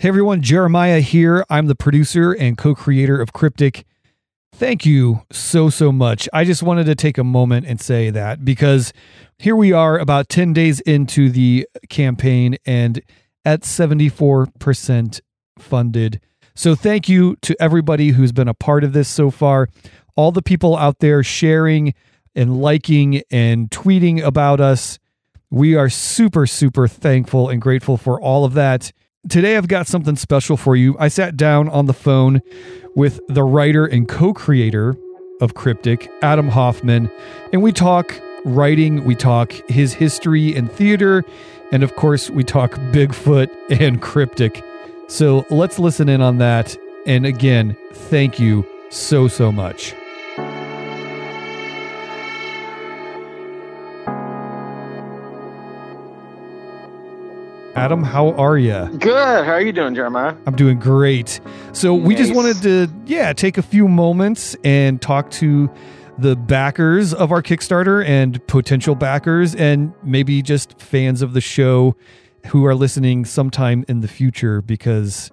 Hey everyone, Jeremiah here. I'm the producer and co creator of Cryptic. Thank you so, so much. I just wanted to take a moment and say that because here we are about 10 days into the campaign and at 74% funded. So thank you to everybody who's been a part of this so far. All the people out there sharing and liking and tweeting about us. We are super, super thankful and grateful for all of that. Today, I've got something special for you. I sat down on the phone with the writer and co creator of Cryptic, Adam Hoffman, and we talk writing, we talk his history in theater, and of course, we talk Bigfoot and Cryptic. So let's listen in on that. And again, thank you so, so much. Adam, how are you? Good. How are you doing, Jeremiah? I'm doing great. So we just wanted to, yeah, take a few moments and talk to the backers of our Kickstarter and potential backers, and maybe just fans of the show who are listening sometime in the future because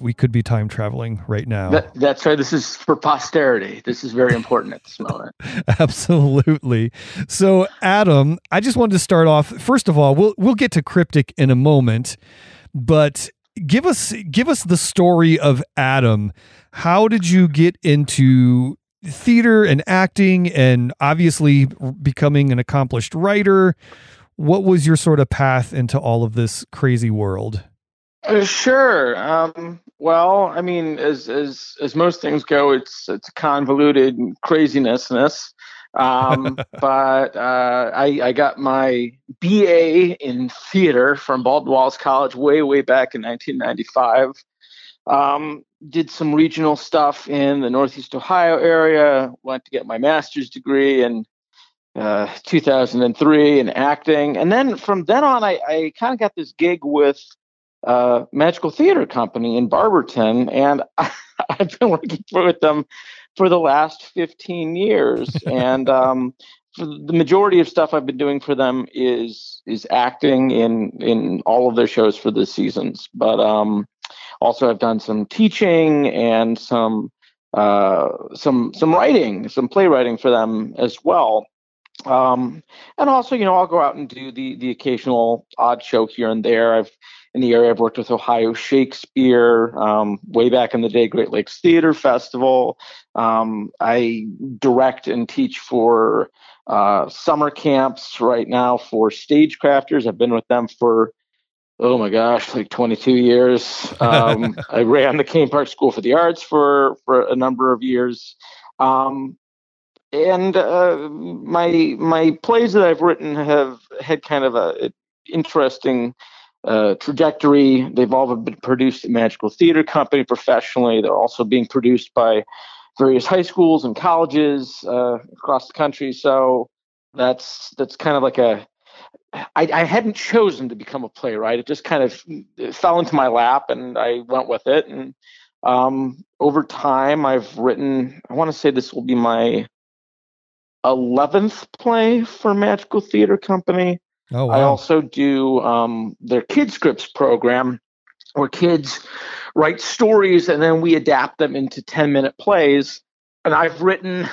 we could be time traveling right now. That, that's right. This is for posterity. This is very important at this moment. Absolutely. So, Adam, I just wanted to start off. First of all, we'll we'll get to cryptic in a moment, but give us give us the story of Adam. How did you get into theater and acting, and obviously becoming an accomplished writer? What was your sort of path into all of this crazy world? Uh, sure. Um, well, I mean, as as as most things go, it's it's convoluted crazinessness. Um, but uh, I I got my BA in theater from Baldwin Wallace College way way back in 1995. Um, did some regional stuff in the Northeast Ohio area. Went to get my master's degree in uh, 2003 in acting, and then from then on, I, I kind of got this gig with uh, Magical Theater Company in Barberton, and I've been working for, with them for the last 15 years. and um, for the majority of stuff I've been doing for them is is acting in in all of their shows for the seasons. But um, also, I've done some teaching and some uh, some some writing, some playwriting for them as well. Um, and also, you know, I'll go out and do the the occasional odd show here and there. I've in the area. I've worked with Ohio Shakespeare, um, way back in the day, Great Lakes Theater Festival. Um, I direct and teach for uh, summer camps right now for stagecrafters. I've been with them for, oh my gosh, like 22 years. Um, I ran the Cain Park School for the Arts for, for a number of years. Um, and uh, my my plays that I've written have had kind of a, a interesting uh, trajectory. They've all been produced at Magical Theater Company professionally. They're also being produced by various high schools and colleges uh, across the country. So that's that's kind of like a. I, I hadn't chosen to become a playwright. It just kind of fell into my lap, and I went with it. And um, over time, I've written. I want to say this will be my eleventh play for Magical Theater Company. Oh, I also do um, their Kid Scripts program, where kids write stories and then we adapt them into 10 minute plays. And I've written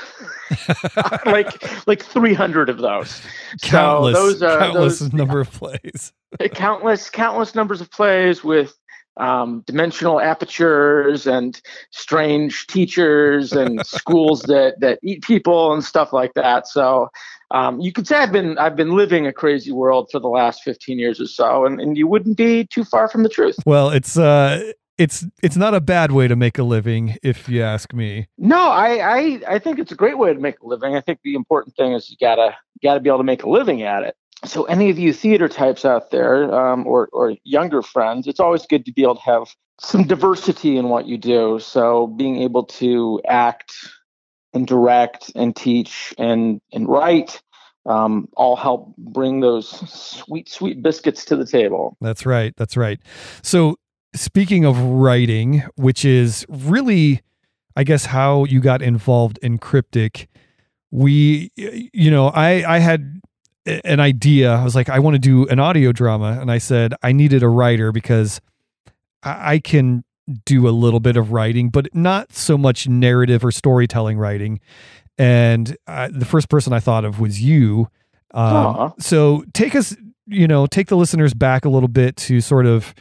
like like 300 of those. countless, so those are countless those, number of plays. countless countless numbers of plays with um, dimensional apertures and strange teachers and schools that that eat people and stuff like that. So um, you could say I've been I've been living a crazy world for the last 15 years or so, and, and you wouldn't be too far from the truth. Well, it's uh it's it's not a bad way to make a living if you ask me. No, I, I I think it's a great way to make a living. I think the important thing is you gotta you gotta be able to make a living at it. So any of you theater types out there, um, or or younger friends, it's always good to be able to have some diversity in what you do. So being able to act and direct and teach and and write um, all help bring those sweet sweet biscuits to the table. That's right. That's right. So speaking of writing, which is really I guess how you got involved in cryptic, we you know, I I had an idea. I was like I want to do an audio drama and I said I needed a writer because I, I can do a little bit of writing, but not so much narrative or storytelling writing. And uh, the first person I thought of was you. Um, so take us, you know, take the listeners back a little bit to sort of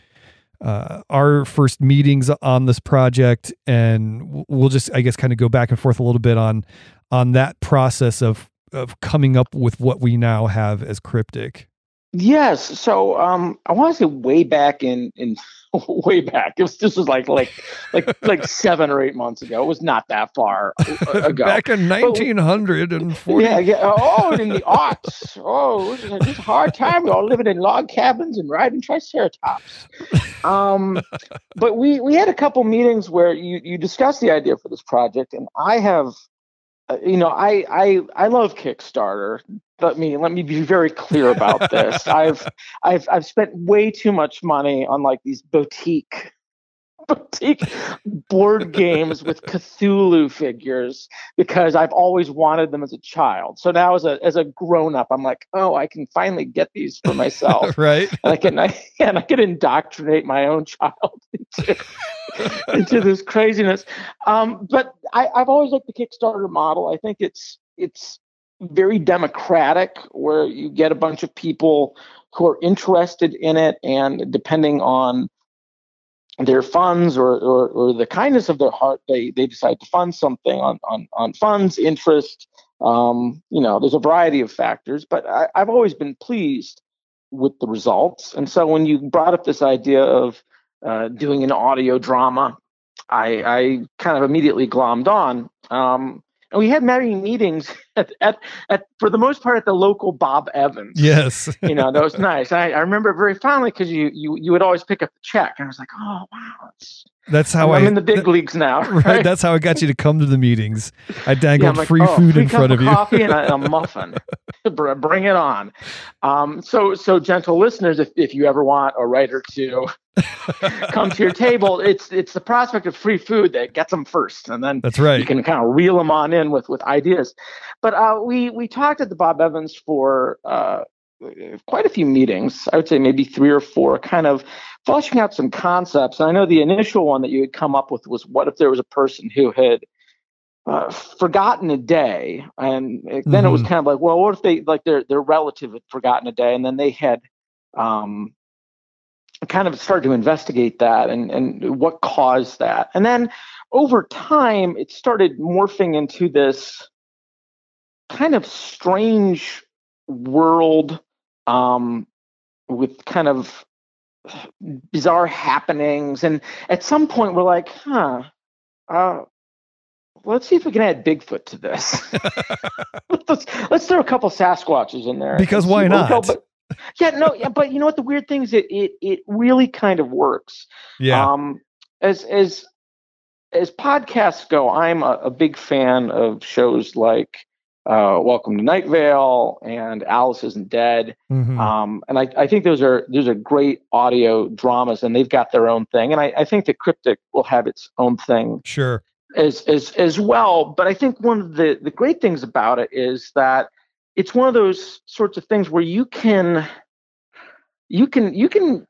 uh, our first meetings on this project, and we'll just, I guess, kind of go back and forth a little bit on on that process of of coming up with what we now have as cryptic. Yes. So um, I want to say way back in in way back. It was this was like like like like seven or eight months ago. It was not that far ago. back in nineteen hundred and forty. Yeah, yeah. Oh, in the aughts. Oh, it was just a hard time. We all living in log cabins and riding triceratops. Um, but we we had a couple meetings where you you discussed the idea for this project, and I have you know, I I I love Kickstarter. Let me let me be very clear about this. I've I've I've spent way too much money on like these boutique boutique board games with Cthulhu figures because I've always wanted them as a child. So now as a as a grown up, I'm like, oh, I can finally get these for myself. right. And I can I, and I can indoctrinate my own child into, into this craziness. Um, but I, I've always liked the Kickstarter model. I think it's it's very democratic where you get a bunch of people who are interested in it and depending on their funds or, or, or, the kindness of their heart, they, they decide to fund something on, on, on funds, interest. Um, you know, there's a variety of factors, but I, I've always been pleased with the results. And so when you brought up this idea of uh, doing an audio drama, I, I kind of immediately glommed on. Um, and we had many meetings at, at, at, for the most part at the local Bob Evans. Yes, you know that was nice. I, I remember very fondly because you you you would always pick up the check, and I was like, oh wow, that's how I'm I, in the big th- leagues now. Right? right? That's how I got you to come to the meetings. I dangled yeah, like, free oh, food free in front of, of you, coffee and a, a muffin. Bring it on. Um, so so gentle listeners, if if you ever want a writer to come to your table, it's it's the prospect of free food that gets them first, and then that's right. You can kind of reel them on in with with ideas. But uh, we we talked at the Bob Evans for uh, quite a few meetings. I would say maybe three or four, kind of fleshing out some concepts. And I know the initial one that you had come up with was what if there was a person who had uh, forgotten a day, and then mm-hmm. it was mm-hmm. kind of like, well, what if they like their their relative had forgotten a day, and then they had um, kind of started to investigate that and and what caused that, and then over time it started morphing into this kind of strange world um, with kind of bizarre happenings. And at some point, we're like, huh, uh, let's see if we can add Bigfoot to this. let's, let's throw a couple Sasquatches in there. Because why not? Yeah, no, yeah, but you know what? The weird thing is, it it it really kind of works. Yeah. Um, as as as podcasts go, I'm a, a big fan of shows like uh, Welcome to Night Vale and Alice Isn't Dead. Mm-hmm. Um, and I, I, think those are those are great audio dramas, and they've got their own thing. And I, I, think that Cryptic will have its own thing, sure, as as as well. But I think one of the the great things about it is that it's one of those sorts of things where you can you can you can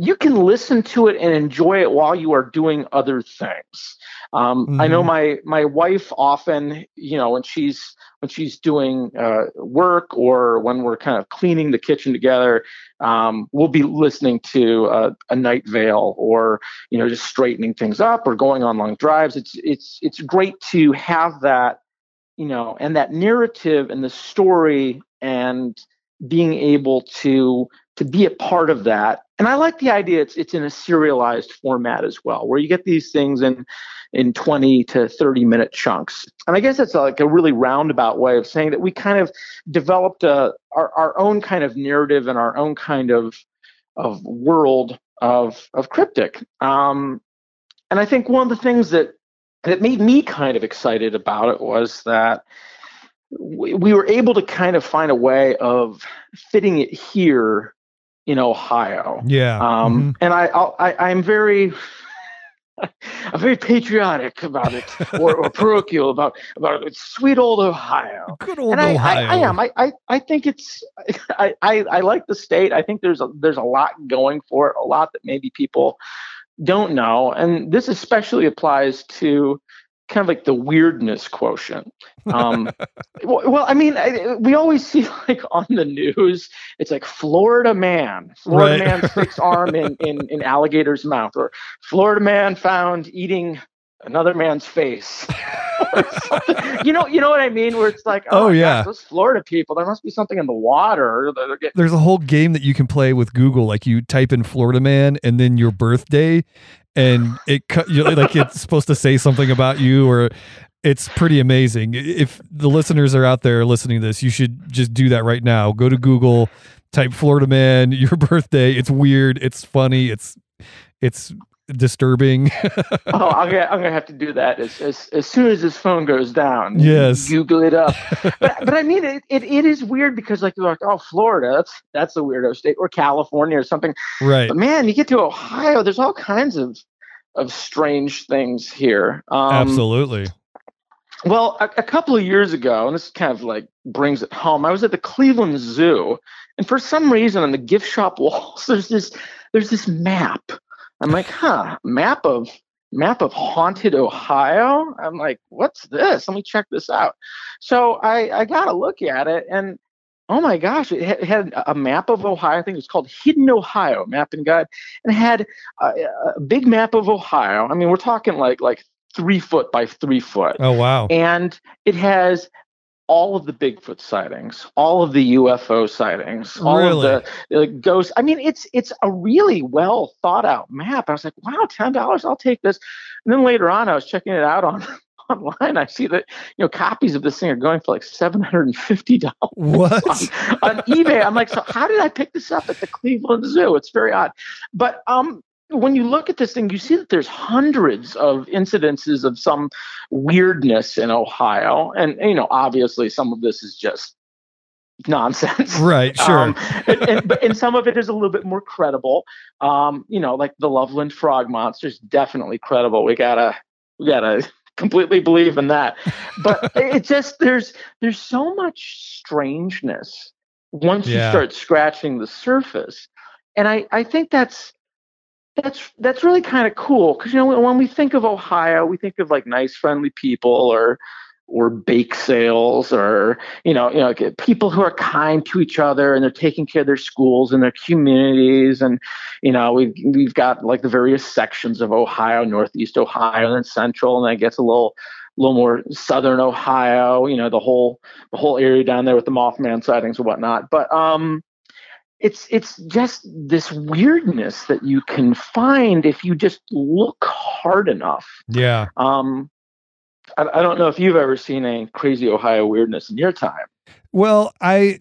you can listen to it and enjoy it while you are doing other things. Um, mm-hmm. I know mm-hmm. my my wife often, you know, when she's when she's doing uh, work or when we're kind of cleaning the kitchen together, um, we'll be listening to a, a Night Vale or you know just straightening things up or going on long drives. It's it's it's great to have that, you know, and that narrative and the story and being able to to be a part of that. And I like the idea it's it's in a serialized format as well, where you get these things in in 20 to 30 minute chunks. And I guess that's like a really roundabout way of saying that we kind of developed a, our, our own kind of narrative and our own kind of of world of of cryptic. Um, and I think one of the things that that made me kind of excited about it was that we, we were able to kind of find a way of fitting it here in Ohio. Yeah. Um, mm-hmm. And I, I, I'm very, I'm very patriotic about it, or, or parochial about about it. sweet old Ohio. Good old and I, Ohio. I, I, am. I, I, I think it's. I, I, I like the state. I think there's a there's a lot going for it. A lot that maybe people don't know, and this especially applies to kind of like the weirdness quotient. Um, well, I mean, I, we always see like on the news, it's like Florida man, Florida right. man sticks arm in, in in alligator's mouth, or Florida man found eating another man's face. you know, you know what I mean? Where it's like, oh, oh yeah, those Florida people, there must be something in the water. Getting- There's a whole game that you can play with Google. Like you type in Florida man and then your birthday, and it cut like it's supposed to say something about you or. It's pretty amazing. If the listeners are out there listening to this, you should just do that right now. Go to Google, type Florida man, your birthday. It's weird. It's funny. It's it's disturbing. oh, I'm gonna, I'm gonna have to do that as, as as soon as this phone goes down. Yes, Google it up. but but I mean, it, it, it is weird because like you're like, oh, Florida, that's that's a weirdo state, or California or something. Right. But man, you get to Ohio, there's all kinds of of strange things here. Um, Absolutely. Well, a, a couple of years ago, and this kind of like brings it home. I was at the Cleveland Zoo, and for some reason, on the gift shop walls, there's this there's this map I'm like, huh, map of map of haunted Ohio. I'm like, what's this? Let me check this out. So I I got to look at it, and oh my gosh, it had a map of Ohio. I think it was called Hidden Ohio Map and Guide, and it had a, a big map of Ohio. I mean, we're talking like like three foot by three foot. Oh wow! And it has all of the Bigfoot sightings, all of the UFO sightings, all really? of the, the ghosts. I mean, it's it's a really well thought out map. I was like, wow, ten dollars, I'll take this. And then later on, I was checking it out on online. I see that you know copies of this thing are going for like seven hundred and fifty dollars. What on, on eBay? I'm like, so how did I pick this up at the Cleveland Zoo? It's very odd, but um, when you look at this thing, you see that there's hundreds of incidences of some weirdness in Ohio. And, you know, obviously some of this is just nonsense. Right, sure. Um, and, and, but, and some of it is a little bit more credible. Um, you know, like the Loveland frog monster is definitely credible. We gotta, we gotta completely believe in that. But it just, there's, there's so much strangeness once yeah. you start scratching the surface. And I, I think that's, that's that's really kind of cool because you know when we think of Ohio, we think of like nice, friendly people or or bake sales or you know you know people who are kind to each other and they're taking care of their schools and their communities and you know we've we've got like the various sections of Ohio, Northeast Ohio, and then Central, and that gets a little little more southern Ohio, you know the whole the whole area down there with the Mothman sightings and whatnot. But um, it's it's just this weirdness that you can find if you just look hard enough. Yeah. Um, I, I don't know if you've ever seen a crazy Ohio weirdness in your time. Well, I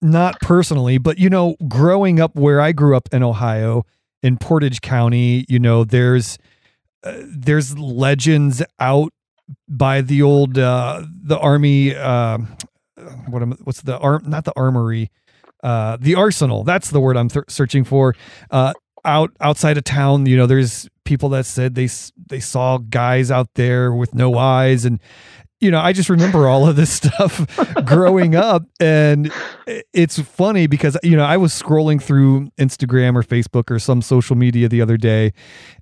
not personally, but you know, growing up where I grew up in Ohio, in Portage County, you know, there's uh, there's legends out by the old uh the army uh what am what's the arm not the armory uh, the arsenal. That's the word I'm th- searching for. Uh, out outside of town, you know, there's people that said they they saw guys out there with no eyes, and you know, I just remember all of this stuff growing up, and it's funny because you know I was scrolling through Instagram or Facebook or some social media the other day,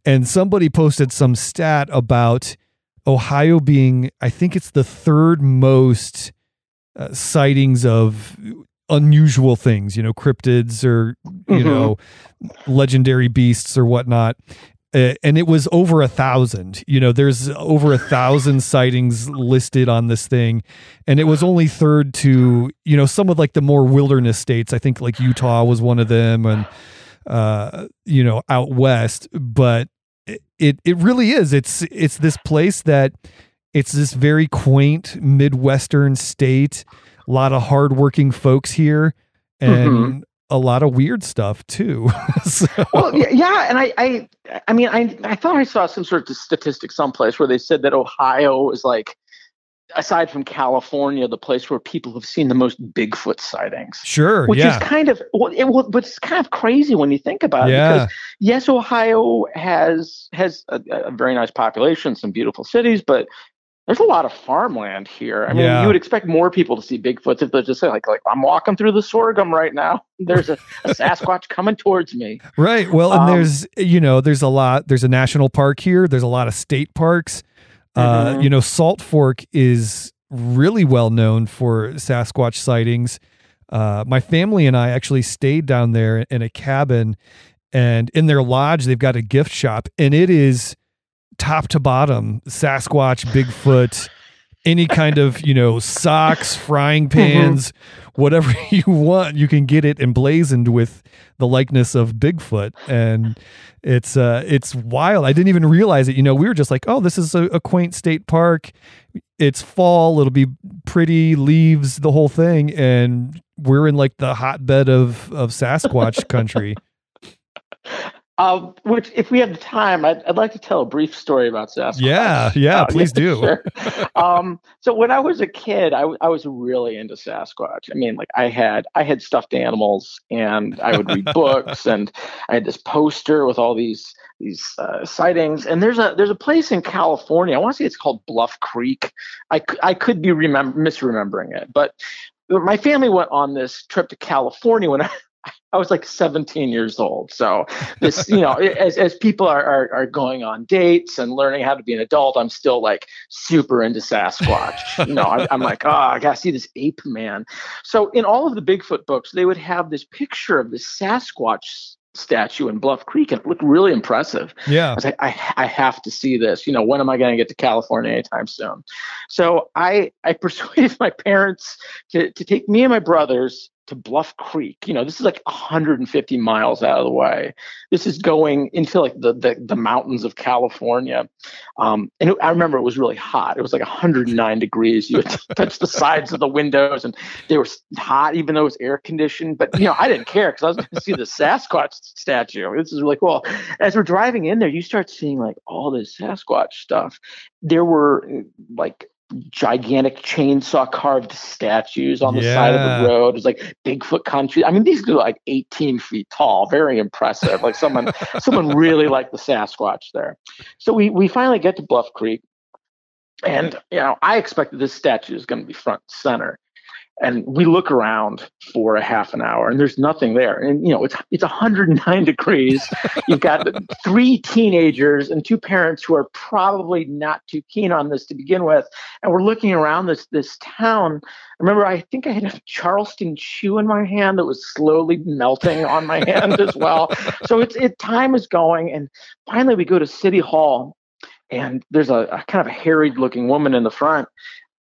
and somebody posted some stat about Ohio being, I think it's the third most. Uh, sightings of unusual things, you know, cryptids or you mm-hmm. know, legendary beasts or whatnot. Uh, and it was over a thousand. You know, there's over a thousand sightings listed on this thing, and it was only third to you know some of like the more wilderness states. I think like Utah was one of them, and uh, you know out west. But it it really is. It's it's this place that it's this very quaint midwestern state a lot of hardworking folks here and mm-hmm. a lot of weird stuff too. so. Well, yeah, and I, I, I mean, I, I thought I saw some sort of statistic someplace where they said that Ohio is like, aside from California, the place where people have seen the most Bigfoot sightings. Sure, which yeah. is kind of well, it, well, but it's kind of crazy when you think about it. Yeah. Because yes, Ohio has has a, a very nice population, some beautiful cities, but there's a lot of farmland here. I mean, Yeah. you would expect more people to see Bigfoots if they're just like, like I'm walking through the sorghum right now. There's a, a Sasquatch coming towards me. Right. Well, and Um, there's you know there's a lot. There's a national park here. There's a lot of state parks. Uh, Mhm. you know, Salt Fork is really well known for Sasquatch sightings. Uh, my family and I actually stayed down there in a cabin, and in their lodge they've got a gift shop, and it is top to bottom Sasquatch, Bigfoot, any kind of you know socks, frying pans, whatever you want, you can get it emblazoned with the likeness of Bigfoot, and it's uh it's wild. I didn't even realize it. You know, we were just like, oh, this is a, a quaint state park. It's fall. It'll be pretty leaves, the whole thing, and we're in like the hotbed of of Sasquatch country. Uh, which, if we have the time, I'd, I'd like to tell a brief story about Sasquatch. Yeah, yeah, Uh, please do. sure. um, so when I was a kid, I, w- I was really into Sasquatch. I mean, like I had I had stuffed animals, and I would read books, and I had this poster with all these these uh, sightings. And there's a there's a place in California. I want to say it's called Bluff Creek. I I could be remember misremembering it, but my family went on this trip to California when I. I was like 17 years old. So this, you know, as, as people are, are, are going on dates and learning how to be an adult, I'm still like super into Sasquatch. you know, I'm, I'm like, oh, I got to see this ape man. So in all of the Bigfoot books, they would have this picture of this Sasquatch statue in Bluff Creek and it looked really impressive. I Yeah. was like, I, I have to see this. You know, when am I going to get to California anytime soon? So I I persuaded my parents to to take me and my brothers to Bluff Creek. You know, this is like 150 miles out of the way. This is going into like the the, the mountains of California. Um, and it, I remember it was really hot. It was like 109 degrees. You would touch the sides of the windows, and they were hot, even though it was air conditioned. But you know, I didn't care because I was going to see the Sasquatch statue. This is really cool. As we're driving in there, you start seeing like all this Sasquatch stuff. There were like gigantic chainsaw carved statues on the side of the road. It was like Bigfoot country. I mean, these are like 18 feet tall, very impressive. Like someone, someone really liked the Sasquatch there. So we we finally get to Bluff Creek, and you know, I expected this statue is going to be front and center. And we look around for a half an hour, and there's nothing there. And you know, it's it's 109 degrees. You've got three teenagers and two parents who are probably not too keen on this to begin with. And we're looking around this this town. I remember, I think I had a Charleston chew in my hand that was slowly melting on my hand as well. So it's it time is going, and finally we go to City Hall, and there's a, a kind of a harried looking woman in the front.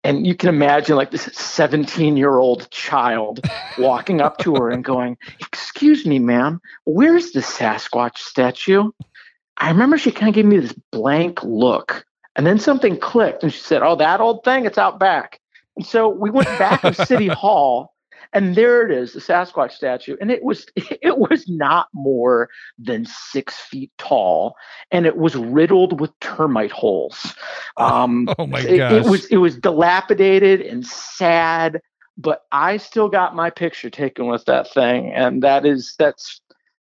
And you can imagine like this 17 year old child walking up to her and going, Excuse me, ma'am, where's the Sasquatch statue? I remember she kind of gave me this blank look. And then something clicked and she said, Oh, that old thing, it's out back. And so we went back to City Hall and there it is, the Sasquatch statue. And it was it was not more than six feet tall, and it was riddled with termite holes. Um, Oh my it, it was it was dilapidated and sad, but I still got my picture taken with that thing, and that is that's.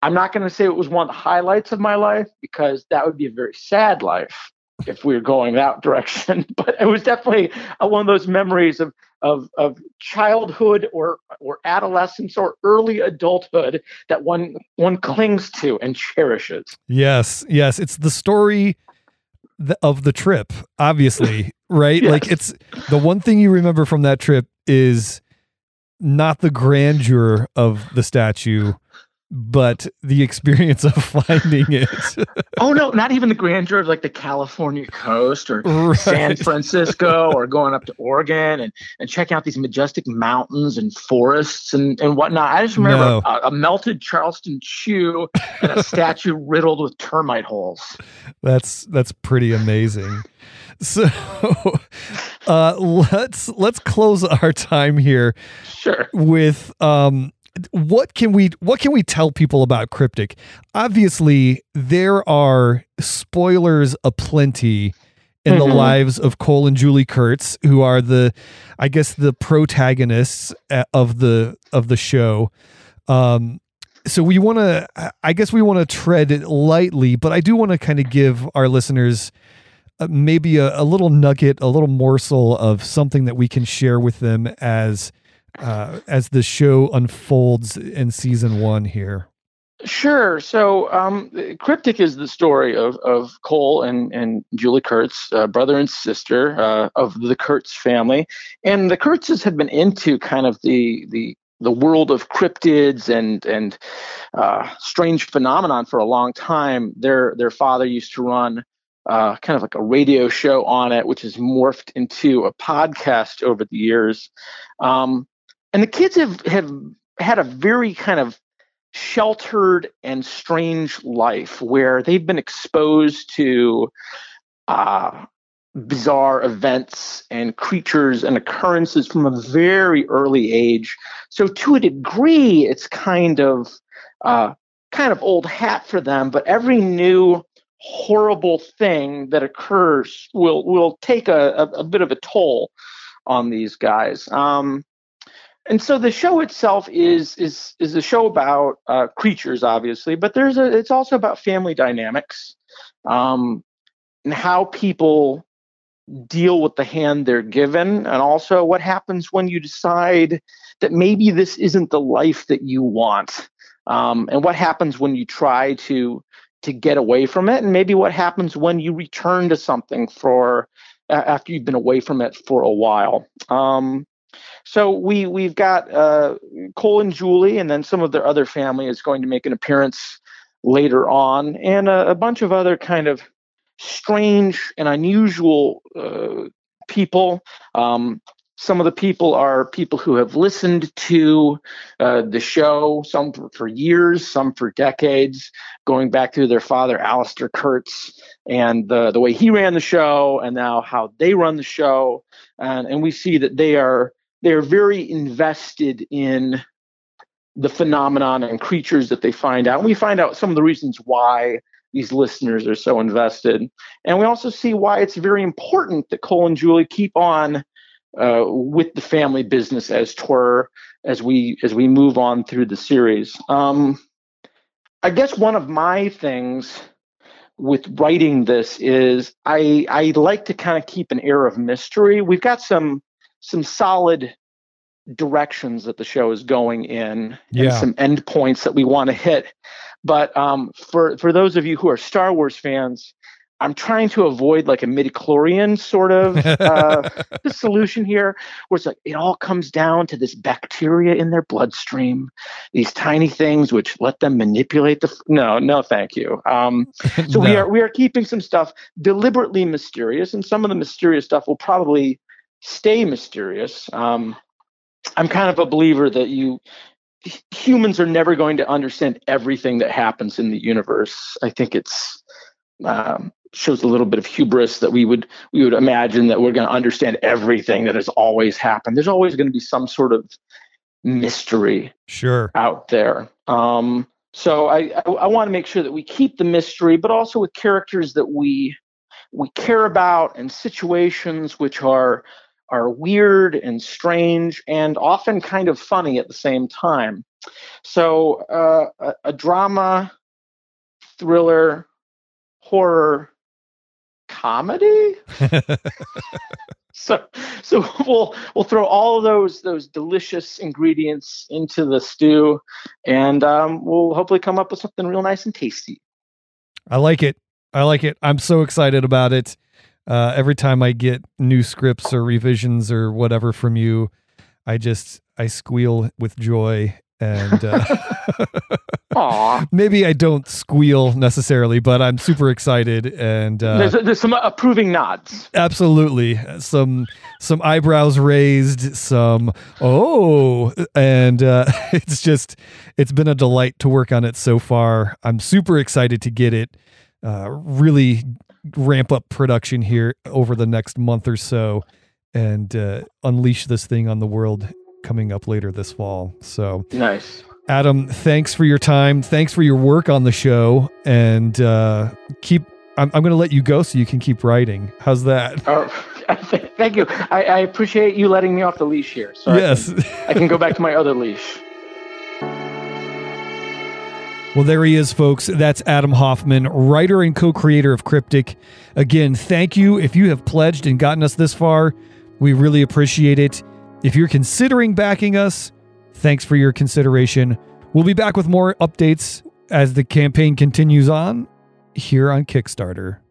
I'm not going to say it was one of the highlights of my life because that would be a very sad life if we were going that direction. But it was definitely uh, one of those memories of of of childhood or or adolescence or early adulthood that one one clings to and cherishes. Yes, yes, it's the story th- of the trip, obviously, right? Yes. Like it's the one thing you remember from that trip is not the grandeur of the statue, but the experience of finding it. Oh no, not even the grandeur of like the California coast or San Francisco or going up to Oregon and, and checking out these majestic mountains and forests and, and whatnot. I just remember No. a, a melted Charleston chew and a statue riddled with termite holes. That's that's pretty amazing. So uh let's let's close our time here Sure. with um what can we what can we tell people about cryptic obviously there are spoilers aplenty in the Mhm. lives of cole and julie kurtz who are the i guess the protagonists uh, of the of the show um so we want to i guess we want to tread it lightly but i do want to kind of give our listeners uh, maybe a, a, little nugget, a little morsel of something that we can share with them as uh, as the show unfolds in season one here? Sure. So, um, Cryptic is the story of, of Cole and, and Julie Kurtz, uh, brother and sister uh, of the Kurtz family. And the Kurtzes had been into kind of the, the the world of cryptids and and uh, strange phenomenon for a long time. Their their father used to run uh, kind of like a radio show on it, which has morphed into a podcast over the years. Um, and the kids have have had a very kind of sheltered and strange life where they've been exposed to uh, bizarre events and creatures and occurrences from a very early age. So to a degree, it's kind of uh, kind of old hat for them. But every new horrible thing that occurs will will take a, a, a bit of a toll on these guys. Um, and so the show itself is is is a show about uh, creatures, obviously, but there's a it's also about family dynamics um, and how people deal with the hand they're given, and also what happens when you decide that maybe this isn't the life that you want, um, and what happens when you try to to get away from it, and maybe what happens when you return to something for after you've been away from it for a while. Um, so we we've got uh, Cole and Julie, and then some of their other family is going to make an appearance later on, and a, a bunch of other kind of strange and unusual uh, people. Um, some of the people are people who have listened to uh, the show, some for, for, years, some for decades, going back to their father, Alistair Kurtz, and the, the way he ran the show, and now how they run the show. And, and we see that they are they're very invested in the phenomenon and creatures that they find out. And we find out some of the reasons why these listeners are so invested. And we also see why it's very important that Cole and Julie keep on uh, with the family business as twere as we as we move on through the series. Um, I guess one of my things with writing this is I I like to kind of keep an air of mystery. We've got some some solid directions that the show is going in yeah. and some endpoints that we want to hit. But um, for for those of you who are Star Wars fans, I'm trying to avoid like a midichlorian sort of uh, solution here, where it's like it all comes down to this bacteria in their bloodstream, these tiny things which let them manipulate the. F- no, no, thank you. Um, so no. we are we are keeping some stuff deliberately mysterious, and some of the mysterious stuff will probably stay mysterious. Um, I'm kind of a believer that you humans are never going to understand everything that happens in the universe. I think it's um, shows a little bit of hubris that we would we would imagine that we're going to understand everything that has always happened. There's always going to be some sort of mystery sure out there. Um, so I, I, I want to make sure that we keep the mystery, but also with characters that we we care about and situations which are are weird and strange and often kind of funny at the same time. So, uh, a, a drama, thriller, horror, comedy. so, so we'll we'll throw all of those those delicious ingredients into the stew, and um, we'll hopefully come up with something real nice and tasty. I like it. I like it. I'm so excited about it. Uh, every time I get new scripts or revisions or whatever from you, I just I squeal with joy and uh, maybe I don't squeal necessarily, but I'm super excited and uh, there's, there's some approving nods. Absolutely, some some eyebrows raised, some oh, and uh, it's just it's been a delight to work on it so far. I'm super excited to get it uh, really ramp up production here over the next month or so and uh, unleash this thing on the world coming up later this fall. So nice. Adam, thanks for your time. Thanks for your work on the show and uh, keep I'm, I'm going to let you go so you can keep writing. How's that? Oh, thank you. I, I, appreciate you letting me off the leash here. So yes. I can, I can go back to my other leash. Well, there he is, folks. That's Adam Hoffman, writer and co creator of Cryptic. Again, thank you. If you have pledged and gotten us this far, we really appreciate it. If you're considering backing us, thanks for your consideration. We'll be back with more updates as the campaign continues on here on Kickstarter.